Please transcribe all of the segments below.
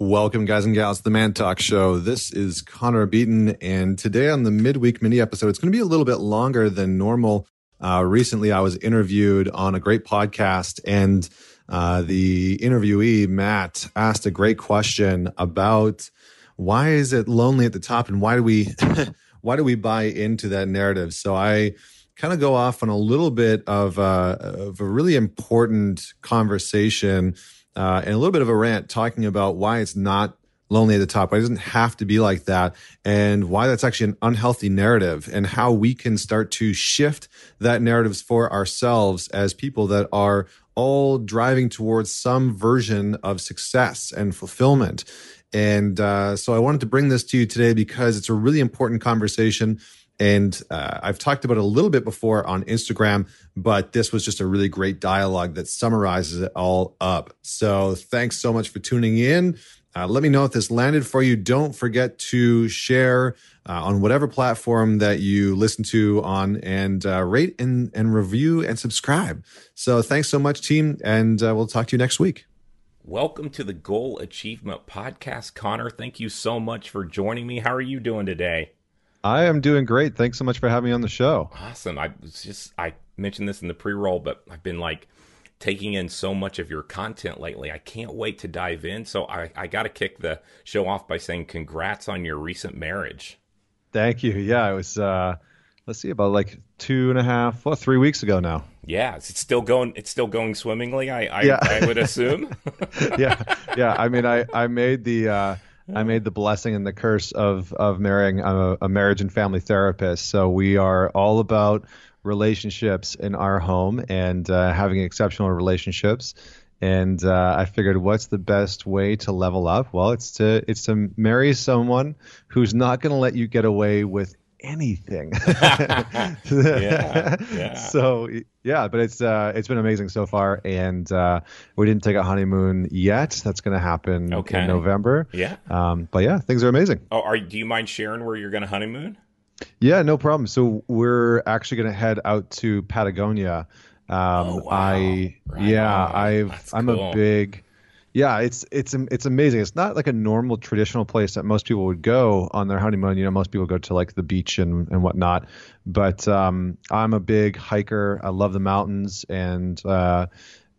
Welcome, guys and gals, to the Man Talk Show. This is Connor Beaton, and today on the midweek mini episode, it's going to be a little bit longer than normal. Uh, recently, I was interviewed on a great podcast, and uh, the interviewee, Matt, asked a great question about why is it lonely at the top, and why do we why do we buy into that narrative? So I kind of go off on a little bit of, uh, of a really important conversation uh, and a little bit of a rant talking about why it's not lonely at the top. Why it doesn't have to be like that, and why that's actually an unhealthy narrative, and how we can start to shift that narratives for ourselves as people that are all driving towards some version of success and fulfillment. And uh, so I wanted to bring this to you today because it's a really important conversation. And uh, I've talked about it a little bit before on Instagram, but this was just a really great dialogue that summarizes it all up. So thanks so much for tuning in. Uh, let me know if this landed for you. Don't forget to share uh, on whatever platform that you listen to on and uh, rate and, and review and subscribe. So thanks so much, team. And uh, we'll talk to you next week. Welcome to the Goal Achievement Podcast. Connor, thank you so much for joining me. How are you doing today? I am doing great. Thanks so much for having me on the show. Awesome. I was just I mentioned this in the pre-roll, but I've been like taking in so much of your content lately. I can't wait to dive in. So I, I got to kick the show off by saying congrats on your recent marriage. Thank you. Yeah, it was. Uh, let's see, about like two and a half, well, three weeks ago now. Yeah, it's still going. It's still going swimmingly. I I, yeah. I would assume. yeah, yeah. I mean, I I made the. Uh, I made the blessing and the curse of of marrying a, a, marriage and family therapist. So we are all about relationships in our home and uh, having exceptional relationships. And uh, I figured, what's the best way to level up? Well, it's to it's to marry someone who's not going to let you get away with anything. yeah, yeah. So yeah, but it's uh, it's been amazing so far, and uh, we didn't take a honeymoon yet. That's going to happen okay. in November. Yeah. Um, but yeah, things are amazing. Oh, are do you mind sharing where you're going to honeymoon? Yeah, no problem. So we're actually going to head out to Patagonia. Um, oh, wow. I right yeah, I've I'm cool. a big yeah, it's it's it's amazing. It's not like a normal traditional place that most people would go on their honeymoon. You know, most people go to like the beach and and whatnot. But um, I'm a big hiker. I love the mountains, and uh,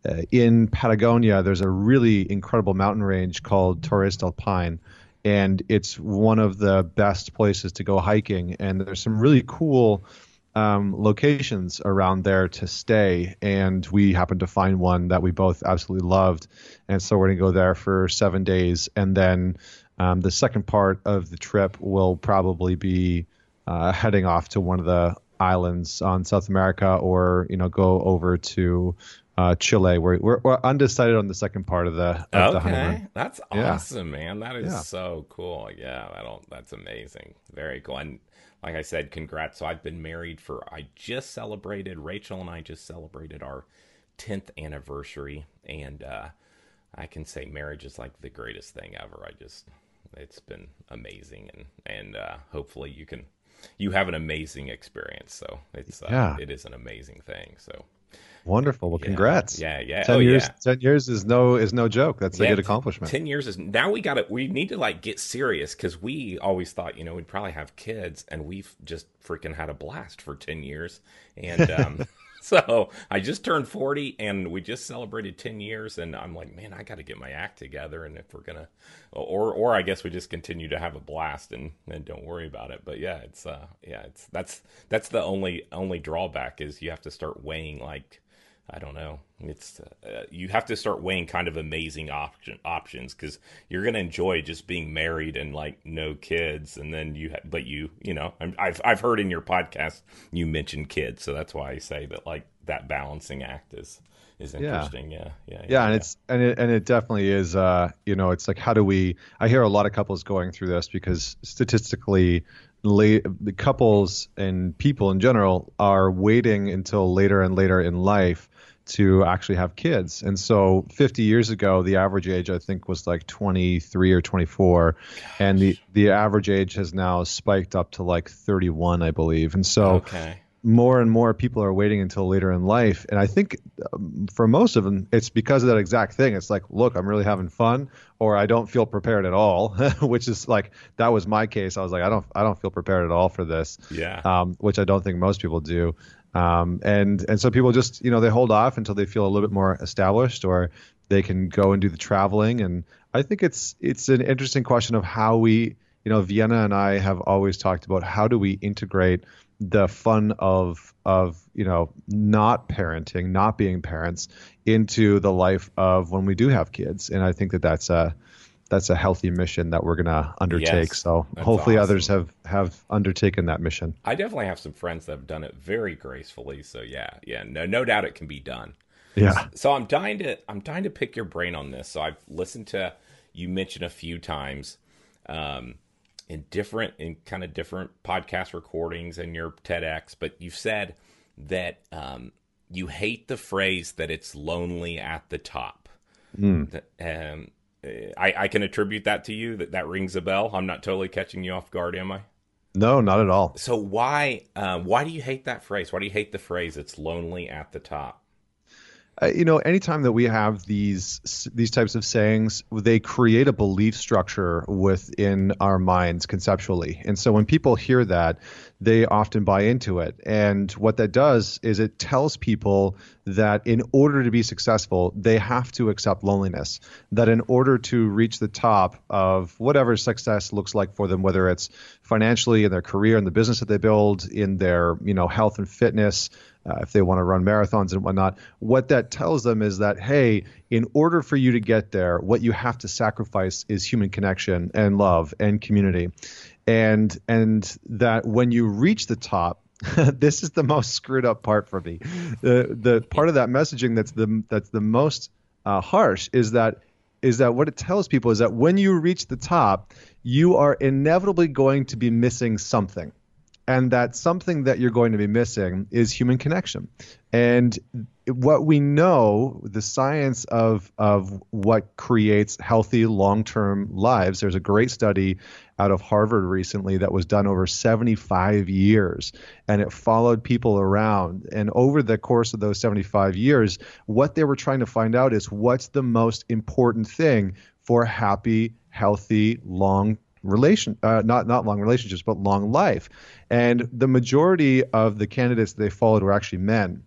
uh in Patagonia, there's a really incredible mountain range called Torres del Paine, and it's one of the best places to go hiking. And there's some really cool um, locations around there to stay, and we happened to find one that we both absolutely loved, and so we're gonna go there for seven days, and then um, the second part of the trip will probably be uh, heading off to one of the islands on South America, or you know, go over to uh, Chile. We're, we're, we're undecided on the second part of the of okay. the honeymoon. That's awesome, yeah. man. That is yeah. so cool. Yeah, I don't. That's amazing. Very cool. And like I said, congrats. So I've been married for, I just celebrated, Rachel and I just celebrated our 10th anniversary. And uh, I can say marriage is like the greatest thing ever. I just, it's been amazing. And, and uh, hopefully you can, you have an amazing experience. So it's, uh, yeah. it is an amazing thing. So Wonderful. Well, yeah, congrats. Yeah, yeah. Ten oh, years. Yeah. Ten years is no is no joke. That's yeah, a good accomplishment. Ten years is now we got to we need to like get serious because we always thought you know we'd probably have kids and we've just freaking had a blast for ten years and. um so I just turned 40 and we just celebrated 10 years and I'm like, man, I got to get my act together. And if we're going to, or, or I guess we just continue to have a blast and, and don't worry about it. But yeah, it's, uh, yeah, it's, that's, that's the only, only drawback is you have to start weighing like, I don't know. It's uh, you have to start weighing kind of amazing option options because you're gonna enjoy just being married and like no kids, and then you ha- but you you know i have I've heard in your podcast you mentioned kids, so that's why I say that like that balancing act is is interesting. Yeah, yeah, yeah. yeah, yeah and yeah. it's and it and it definitely is. Uh, you know, it's like how do we? I hear a lot of couples going through this because statistically, late, the couples and people in general are waiting until later and later in life to actually have kids. And so 50 years ago, the average age I think was like 23 or 24, Gosh. and the the average age has now spiked up to like 31, I believe. And so okay. more and more people are waiting until later in life. And I think um, for most of them, it's because of that exact thing. It's like, look, I'm really having fun, or I don't feel prepared at all, which is like that was my case. I was like, I don't, I don't feel prepared at all for this. Yeah. Um, which I don't think most people do. Um, and and so people just you know they hold off until they feel a little bit more established, or they can go and do the traveling. And I think it's it's an interesting question of how we, you know, Vienna and I have always talked about how do we integrate the fun of of you know not parenting, not being parents, into the life of when we do have kids, and I think that that's a that's a healthy mission that we're going to undertake. Yes, so hopefully awesome. others have have undertaken that mission. I definitely have some friends that have done it very gracefully. So yeah, yeah, no, no doubt it can be done. Yeah. So I'm dying to I'm dying to pick your brain on this. So I've listened to you mention a few times um, in different in kind of different podcast recordings and your TEDx, but you've said that um, you hate the phrase that it's lonely at the top. That, um, I, I can attribute that to you. That that rings a bell. I'm not totally catching you off guard, am I? No, not at all. So why um, why do you hate that phrase? Why do you hate the phrase "it's lonely at the top"? Uh, you know, anytime that we have these these types of sayings, they create a belief structure within our minds conceptually. And so when people hear that, they often buy into it. And what that does is it tells people that in order to be successful, they have to accept loneliness. That in order to reach the top of whatever success looks like for them, whether it's financially in their career, in the business that they build, in their you know health and fitness, uh, if they want to run marathons and whatnot. What that tells them is that, hey, in order for you to get there, what you have to sacrifice is human connection and love and community. And and that when you reach the top, this is the most screwed up part for me. The the part of that messaging that's the that's the most uh, harsh is that is that what it tells people is that when you reach the top, you are inevitably going to be missing something and that something that you're going to be missing is human connection. And what we know, the science of of what creates healthy long-term lives. There's a great study out of Harvard recently that was done over 75 years, and it followed people around. And over the course of those 75 years, what they were trying to find out is what's the most important thing for happy, healthy, long relation uh, not not long relationships but long life and the majority of the candidates they followed were actually men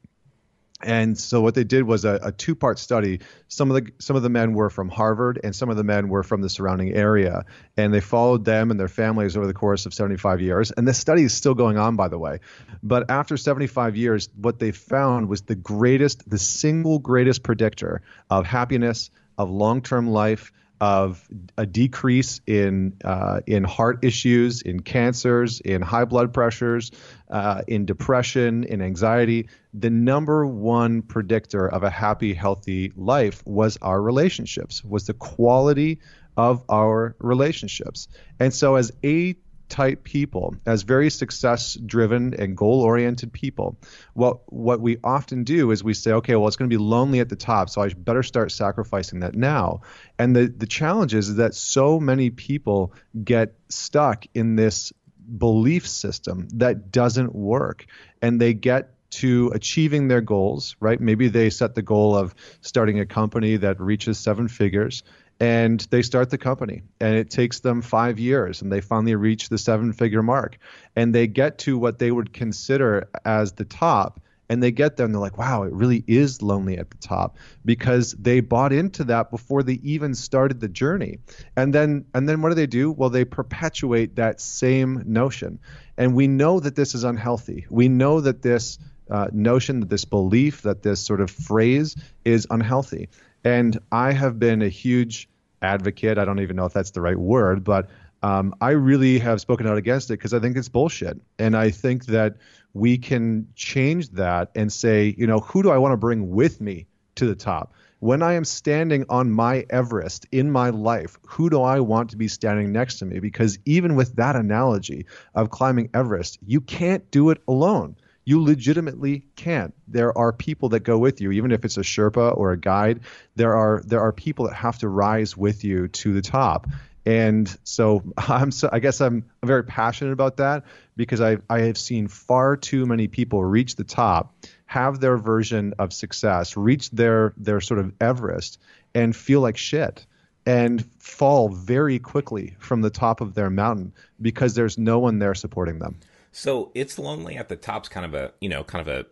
and so what they did was a, a two-part study. Some of the some of the men were from Harvard, and some of the men were from the surrounding area. And they followed them and their families over the course of 75 years. And this study is still going on, by the way. But after 75 years, what they found was the greatest, the single greatest predictor of happiness, of long-term life, of a decrease in uh, in heart issues, in cancers, in high blood pressures, uh, in depression, in anxiety. The number one predictor of a happy, healthy life was our relationships, was the quality of our relationships. And so, as a type people, as very success driven and goal oriented people, what what we often do is we say, okay, well, it's going to be lonely at the top, so I better start sacrificing that now. And the the challenge is that so many people get stuck in this belief system that doesn't work, and they get to achieving their goals, right? Maybe they set the goal of starting a company that reaches seven figures and they start the company and it takes them five years and they finally reach the seven figure mark. And they get to what they would consider as the top and they get there and they're like wow it really is lonely at the top because they bought into that before they even started the journey. And then and then what do they do? Well they perpetuate that same notion. And we know that this is unhealthy. We know that this uh, notion that this belief that this sort of phrase is unhealthy and I have been a huge advocate. I don't even know if that's the right word, but um, I really have spoken out against it because I think it's bullshit. And I think that we can change that and say, you know, who do I want to bring with me to the top? When I am standing on my Everest in my life, who do I want to be standing next to me? Because even with that analogy of climbing Everest, you can't do it alone you legitimately can't. There are people that go with you, even if it's a Sherpa or a guide. There are there are people that have to rise with you to the top. And so I'm so I guess I'm, I'm very passionate about that because I I have seen far too many people reach the top, have their version of success, reach their their sort of Everest, and feel like shit and fall very quickly from the top of their mountain because there's no one there supporting them. So it's lonely at the top's kind of a you know kind of a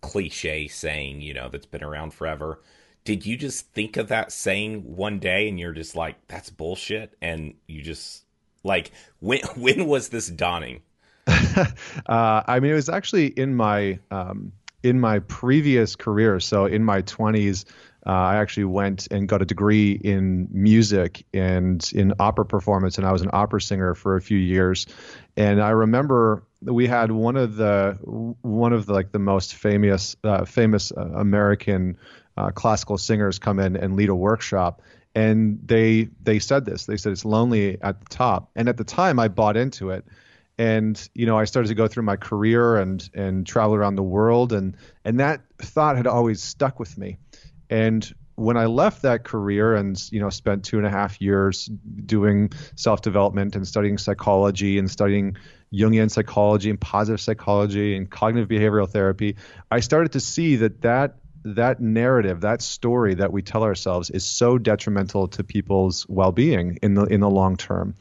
cliche saying you know that's been around forever. Did you just think of that saying one day and you're just like that's bullshit and you just like when when was this dawning? uh, I mean, it was actually in my um, in my previous career. So in my 20s, uh, I actually went and got a degree in music and in opera performance, and I was an opera singer for a few years. And I remember we had one of the one of the, like the most famous uh, famous uh, American uh, classical singers come in and lead a workshop. And they they said this. They said it's lonely at the top. And at the time, I bought into it and you know I started to go through my career and and travel around the world and and that thought had always stuck with me and when I left that career and you know spent two and a half years doing self development and studying psychology and studying Jungian psychology and positive psychology and cognitive behavioral therapy, I started to see that that that narrative, that story that we tell ourselves is so detrimental to people's well-being in the in the long term.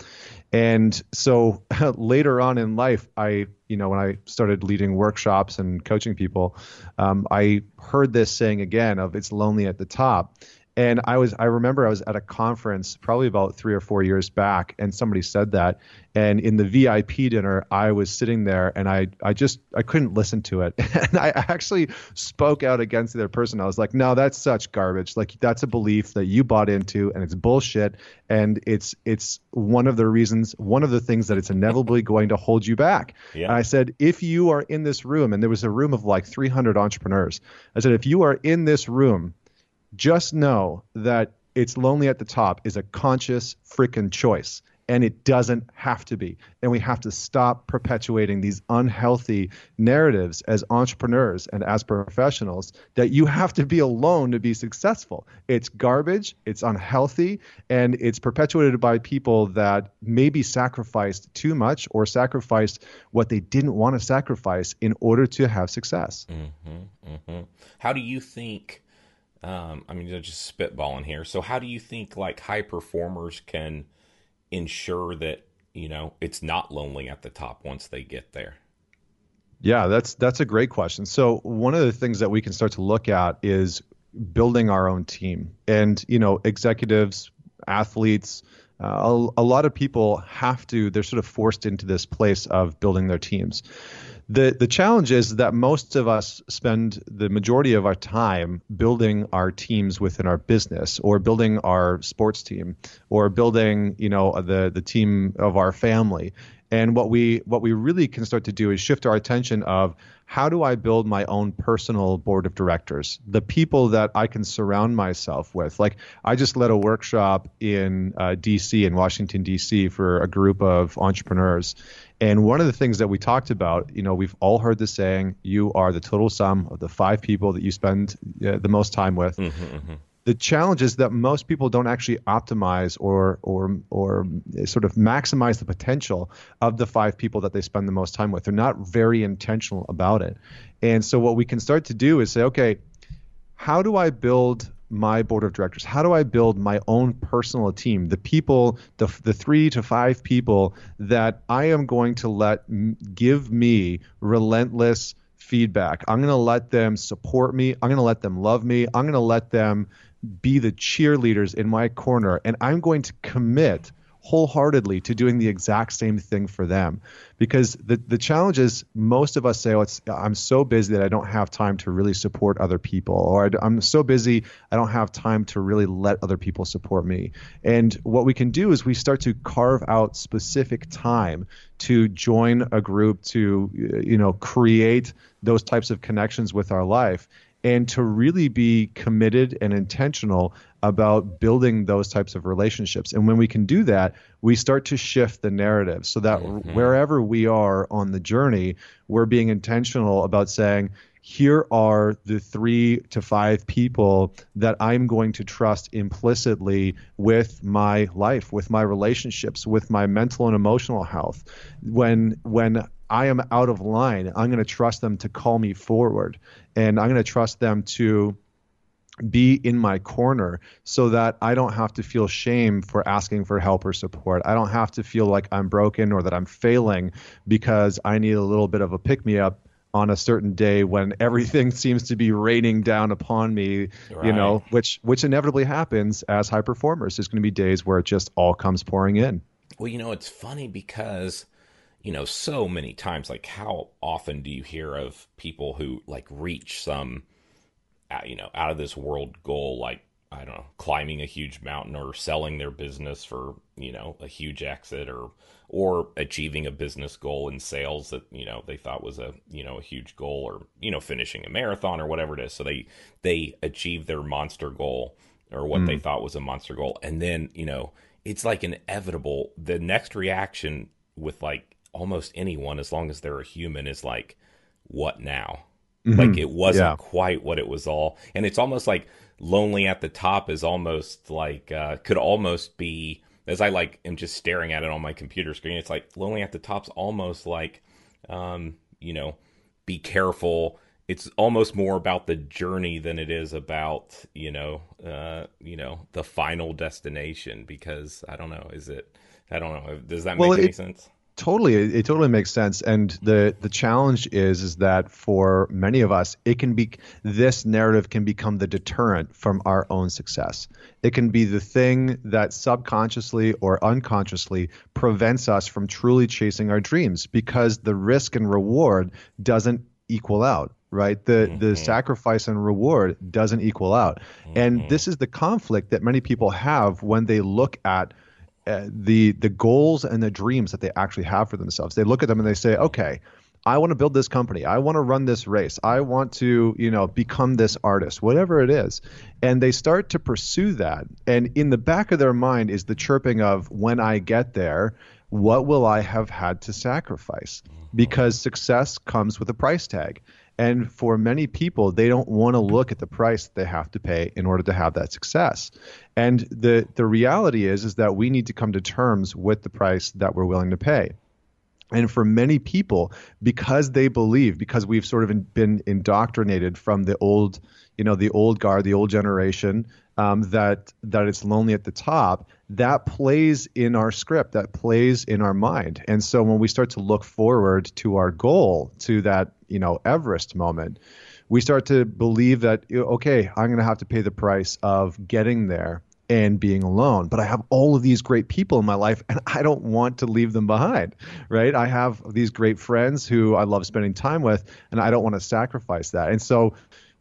And so later on in life, I, you know, when I started leading workshops and coaching people, um, I heard this saying again of it's lonely at the top. And I was, I remember I was at a conference probably about three or four years back, and somebody said that. And in the VIP dinner, I was sitting there, and I, I just, I couldn't listen to it, and I actually spoke out against the other person. I was like, no, that's such garbage. Like that's a belief that you bought into, and it's bullshit. And it's, it's one of the reasons, one of the things that it's inevitably going to hold you back. Yeah. And I said, if you are in this room, and there was a room of like 300 entrepreneurs, I said, if you are in this room just know that it's lonely at the top is a conscious freaking choice and it doesn't have to be. And we have to stop perpetuating these unhealthy narratives as entrepreneurs and as professionals that you have to be alone to be successful. It's garbage, it's unhealthy, and it's perpetuated by people that maybe sacrificed too much or sacrificed what they didn't want to sacrifice in order to have success. Mm-hmm, mm-hmm. How do you think? Um, I mean, they're just spitballing here. So, how do you think like high performers can ensure that you know it's not lonely at the top once they get there? Yeah, that's that's a great question. So, one of the things that we can start to look at is building our own team, and you know, executives, athletes. Uh, a, a lot of people have to, they're sort of forced into this place of building their teams the the challenge is that most of us spend the majority of our time building our teams within our business or building our sports team or building you know the the team of our family and what we what we really can start to do is shift our attention of how do I build my own personal board of directors, the people that I can surround myself with. Like I just led a workshop in uh, D.C. in Washington D.C. for a group of entrepreneurs, and one of the things that we talked about, you know, we've all heard the saying, you are the total sum of the five people that you spend uh, the most time with. Mm-hmm, mm-hmm. The challenge is that most people don't actually optimize or or or sort of maximize the potential of the five people that they spend the most time with. They're not very intentional about it. And so what we can start to do is say, okay, how do I build my board of directors? How do I build my own personal team? The people, the, the three to five people that I am going to let m- give me relentless feedback. I'm going to let them support me. I'm going to let them love me. I'm going to let them be the cheerleaders in my corner. And I'm going to commit wholeheartedly to doing the exact same thing for them because the the challenge is most of us say oh, it's I'm so busy that I don't have time to really support other people or I'm so busy I don't have time to really let other people support me and what we can do is we start to carve out specific time to join a group to you know create those types of connections with our life and to really be committed and intentional about building those types of relationships. And when we can do that, we start to shift the narrative so that mm-hmm. wherever we are on the journey, we're being intentional about saying, here are the three to five people that I'm going to trust implicitly with my life, with my relationships, with my mental and emotional health. When when I am out of line, I'm going to trust them to call me forward, and I'm going to trust them to be in my corner so that I don't have to feel shame for asking for help or support. I don't have to feel like I'm broken or that I'm failing because I need a little bit of a pick me up on a certain day when everything seems to be raining down upon me, right. you know, which which inevitably happens as high performers. There's going to be days where it just all comes pouring in. Well, you know, it's funny because you know, so many times like how often do you hear of people who like reach some uh, you know, out of this world goal like I don't know, climbing a huge mountain or selling their business for, you know, a huge exit or or achieving a business goal in sales that, you know, they thought was a, you know, a huge goal or, you know, finishing a marathon or whatever it is. So they they achieve their monster goal or what mm. they thought was a monster goal. And then, you know, it's like inevitable the next reaction with like almost anyone as long as they're a human is like what now? Mm-hmm. Like it wasn't yeah. quite what it was all. And it's almost like lonely at the top is almost like uh, could almost be as I like am just staring at it on my computer screen. It's like lonely at the top's almost like um, you know, be careful. It's almost more about the journey than it is about you know, uh, you know, the final destination. Because I don't know, is it? I don't know. Does that well, make any sense? Totally, it, it, totally makes sense. And the the challenge is is that for many of us, it can be this narrative can become the deterrent from our own success. It can be the thing that subconsciously or unconsciously prevents us from truly chasing our dreams because the risk and reward doesn't equal out right the mm-hmm. the sacrifice and reward doesn't equal out mm-hmm. and this is the conflict that many people have when they look at uh, the the goals and the dreams that they actually have for themselves. They look at them and they say, okay, I want to build this company. I want to run this race. I want to, you know, become this artist, whatever it is. And they start to pursue that. And in the back of their mind is the chirping of when I get there, what will I have had to sacrifice? Because success comes with a price tag. And for many people, they don't want to look at the price that they have to pay in order to have that success. And the the reality is is that we need to come to terms with the price that we're willing to pay. And for many people, because they believe, because we've sort of been indoctrinated from the old, you know, the old guard, the old generation, um, that that it's lonely at the top, that plays in our script, that plays in our mind. And so when we start to look forward to our goal, to that, you know, Everest moment, we start to believe that okay, I'm going to have to pay the price of getting there and being alone. But I have all of these great people in my life and I don't want to leave them behind, right? I have these great friends who I love spending time with and I don't want to sacrifice that. And so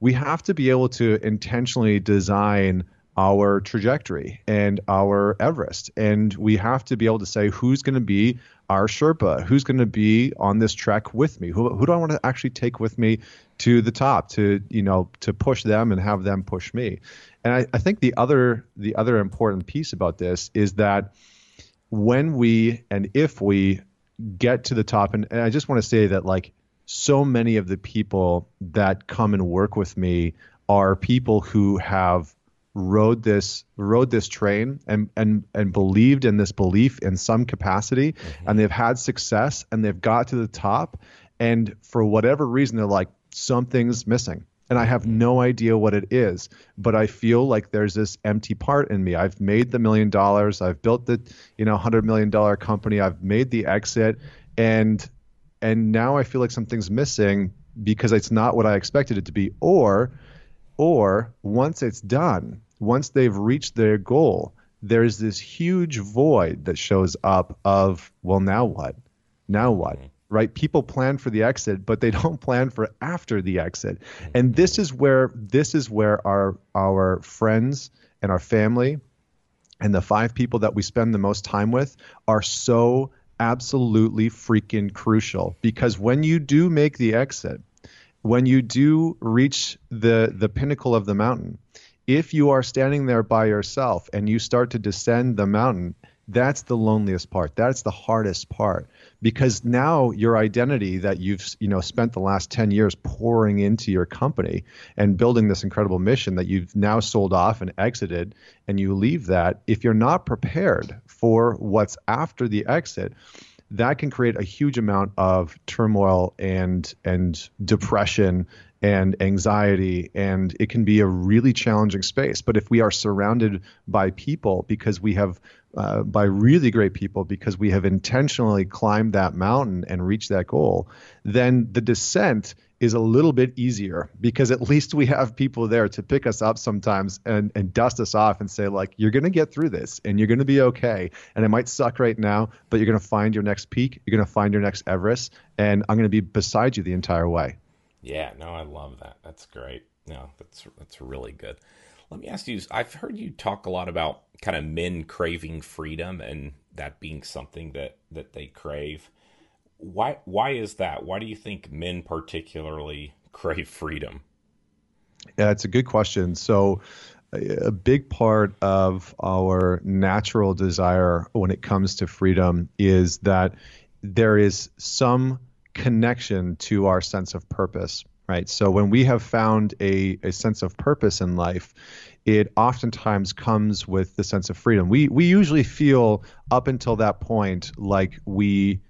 we have to be able to intentionally design our trajectory and our Everest. And we have to be able to say who's going to be our Sherpa, who's going to be on this trek with me, who, who do I want to actually take with me to the top to you know to push them and have them push me. And I, I think the other the other important piece about this is that when we and if we get to the top, and, and I just want to say that like so many of the people that come and work with me are people who have rode this rode this train and and and believed in this belief in some capacity mm-hmm. and they've had success and they've got to the top and for whatever reason they're like something's missing and I have mm-hmm. no idea what it is, but I feel like there's this empty part in me. I've made the million dollars, I've built the, you know, 100 million dollar company, I've made the exit and and now I feel like something's missing because it's not what I expected it to be. Or, or once it's done, once they've reached their goal, there's this huge void that shows up of, well, now what? Now what? Mm-hmm. Right? People plan for the exit, but they don't plan for after the exit. And this is where this is where our our friends and our family and the five people that we spend the most time with are so absolutely freaking crucial because when you do make the exit, when you do reach the the pinnacle of the mountain, if you are standing there by yourself and you start to descend the mountain, that's the loneliest part. That's the hardest part because now your identity that you've you know spent the last 10 years pouring into your company and building this incredible mission that you've now sold off and exited and you leave that if you're not prepared for what's after the exit that can create a huge amount of turmoil and and depression and anxiety and it can be a really challenging space but if we are surrounded by people because we have uh, by really great people because we have intentionally climbed that mountain and reached that goal then the descent is a little bit easier because at least we have people there to pick us up sometimes and, and dust us off and say like you're going to get through this and you're going to be okay and it might suck right now but you're going to find your next peak you're going to find your next everest and i'm going to be beside you the entire way yeah, no, I love that. That's great. No, that's that's really good. Let me ask you. I've heard you talk a lot about kind of men craving freedom and that being something that that they crave. Why why is that? Why do you think men particularly crave freedom? Yeah, it's a good question. So a big part of our natural desire when it comes to freedom is that there is some connection to our sense of purpose, right? So when we have found a, a sense of purpose in life, it oftentimes comes with the sense of freedom. We we usually feel up until that point like we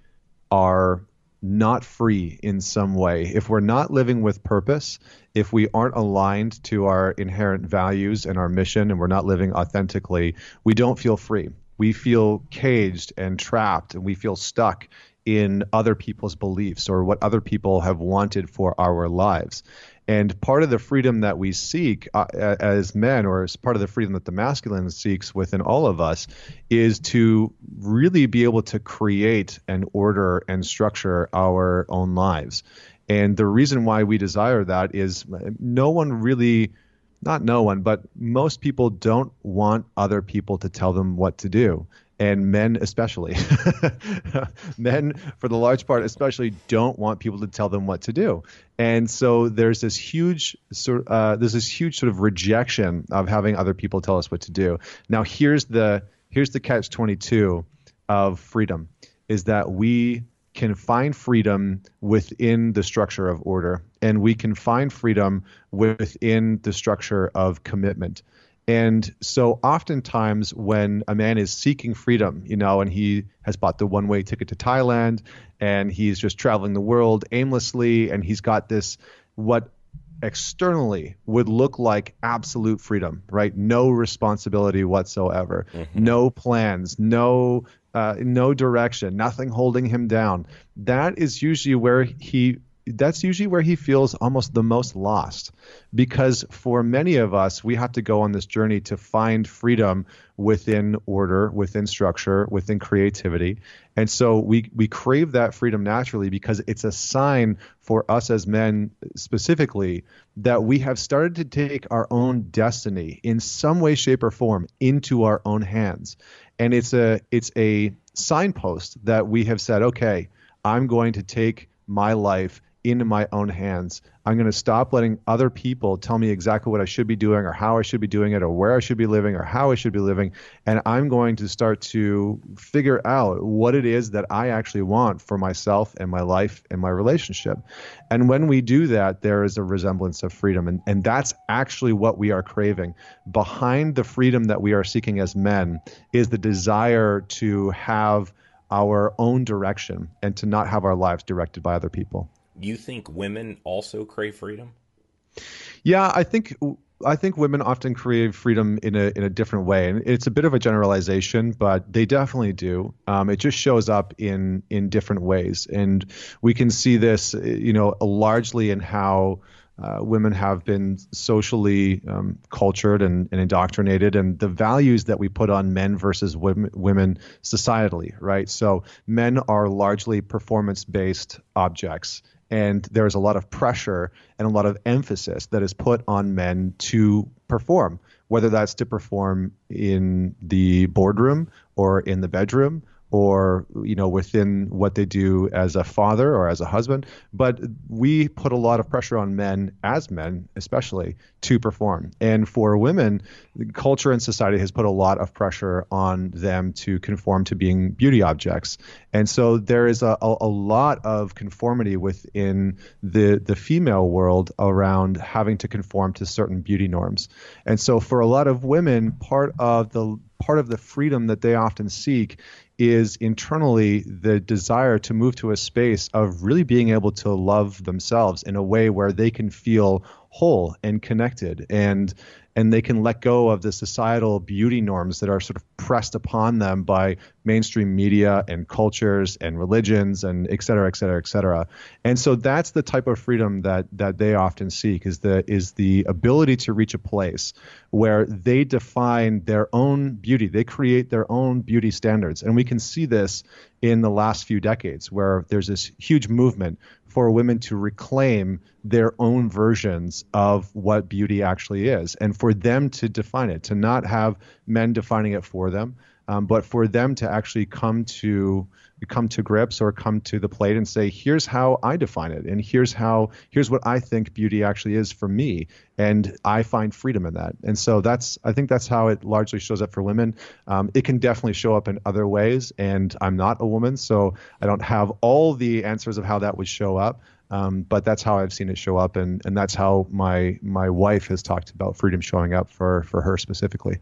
are not free in some way. If we're not living with purpose, if we aren't aligned to our inherent values and our mission and we're not living authentically, we don't feel free. We feel caged and trapped and we feel stuck in other people's beliefs or what other people have wanted for our lives. And part of the freedom that we seek uh, as men, or as part of the freedom that the masculine seeks within all of us, is to really be able to create and order and structure our own lives. And the reason why we desire that is no one really, not no one, but most people don't want other people to tell them what to do and men especially. Men for the large part especially don't want people to tell them what to do. And so there's this huge sort uh, there's this huge sort of rejection of having other people tell us what to do. Now here's the here's the catch 22 of freedom is that we can find freedom within the structure of order and we can find freedom within the structure of commitment and so oftentimes when a man is seeking freedom, you know, and he has bought the one way ticket to Thailand and he's just traveling the world aimlessly and he's got this what externally would look like absolute freedom, right? No responsibility whatsoever, mm-hmm. no plans, no uh, no direction, nothing holding him down. That is usually where he that's usually where he feels almost the most lost because for many of us we have to go on this journey to find freedom within order within structure within creativity. And so we we crave that freedom naturally because it's a sign for us as men specifically that we have started to take our own destiny in some way shape or form into our own hands. And it's a it's a signpost that we have said okay i'm going to take my life into my own hands. I'm going to stop letting other people tell me exactly what I should be doing or how I should be doing it or where I should be living or how I should be living. And I'm going to start to figure out what it is that I actually want for myself and my life and my relationship. And when we do that, there is a resemblance of freedom. And, and that's actually what we are craving. Behind the freedom that we are seeking as men is the desire to have our own direction and to not have our lives directed by other people you think women also crave freedom? Yeah, I think I think women often crave freedom in a in a different way, and it's a bit of a generalization, but they definitely do. Um, it just shows up in in different ways, and we can see this, you know, largely in how. Uh, women have been socially um, cultured and, and, indoctrinated, and the values that we put on men versus women, women societally, right? So men are largely performance based objects and there's a lot of pressure and a lot of emphasis that is put on men to perform whether that's to perform in the boardroom or in the bedroom or you know within what they do as a father or as a husband. But we put a lot of pressure on men as men especially to perform. And for women culture and society has put a lot of pressure on them to conform to being beauty objects. And so there is a, a, a lot of conformity within the the female world around having to conform to certain beauty norms. And so for a lot of women part of the part of the freedom that they often seek is internally the desire to move to a space of really being able to love themselves in a way where they can feel whole and connected. And and they can let go of the societal beauty norms that are sort of pressed upon them by mainstream media and cultures and religions and et cetera, et cetera, et cetera. And so that's the type of freedom that that they often seek is the is the ability to reach a place where they define their own beauty. They create their own beauty standards. And we can see this in the last few decades where there's this huge movement for women to reclaim their own versions of what beauty actually is and for them to define it, to not have men defining it for them, um, but for them to actually come to come to grips or come to the plate and say here's how i define it and here's how here's what i think beauty actually is for me and i find freedom in that. And so that's i think that's how it largely shows up for women. Um, it can definitely show up in other ways and i'm not a woman so i don't have all the answers of how that would show up. Um, but that's how I've seen it show up, and, and that's how my my wife has talked about freedom showing up for for her specifically.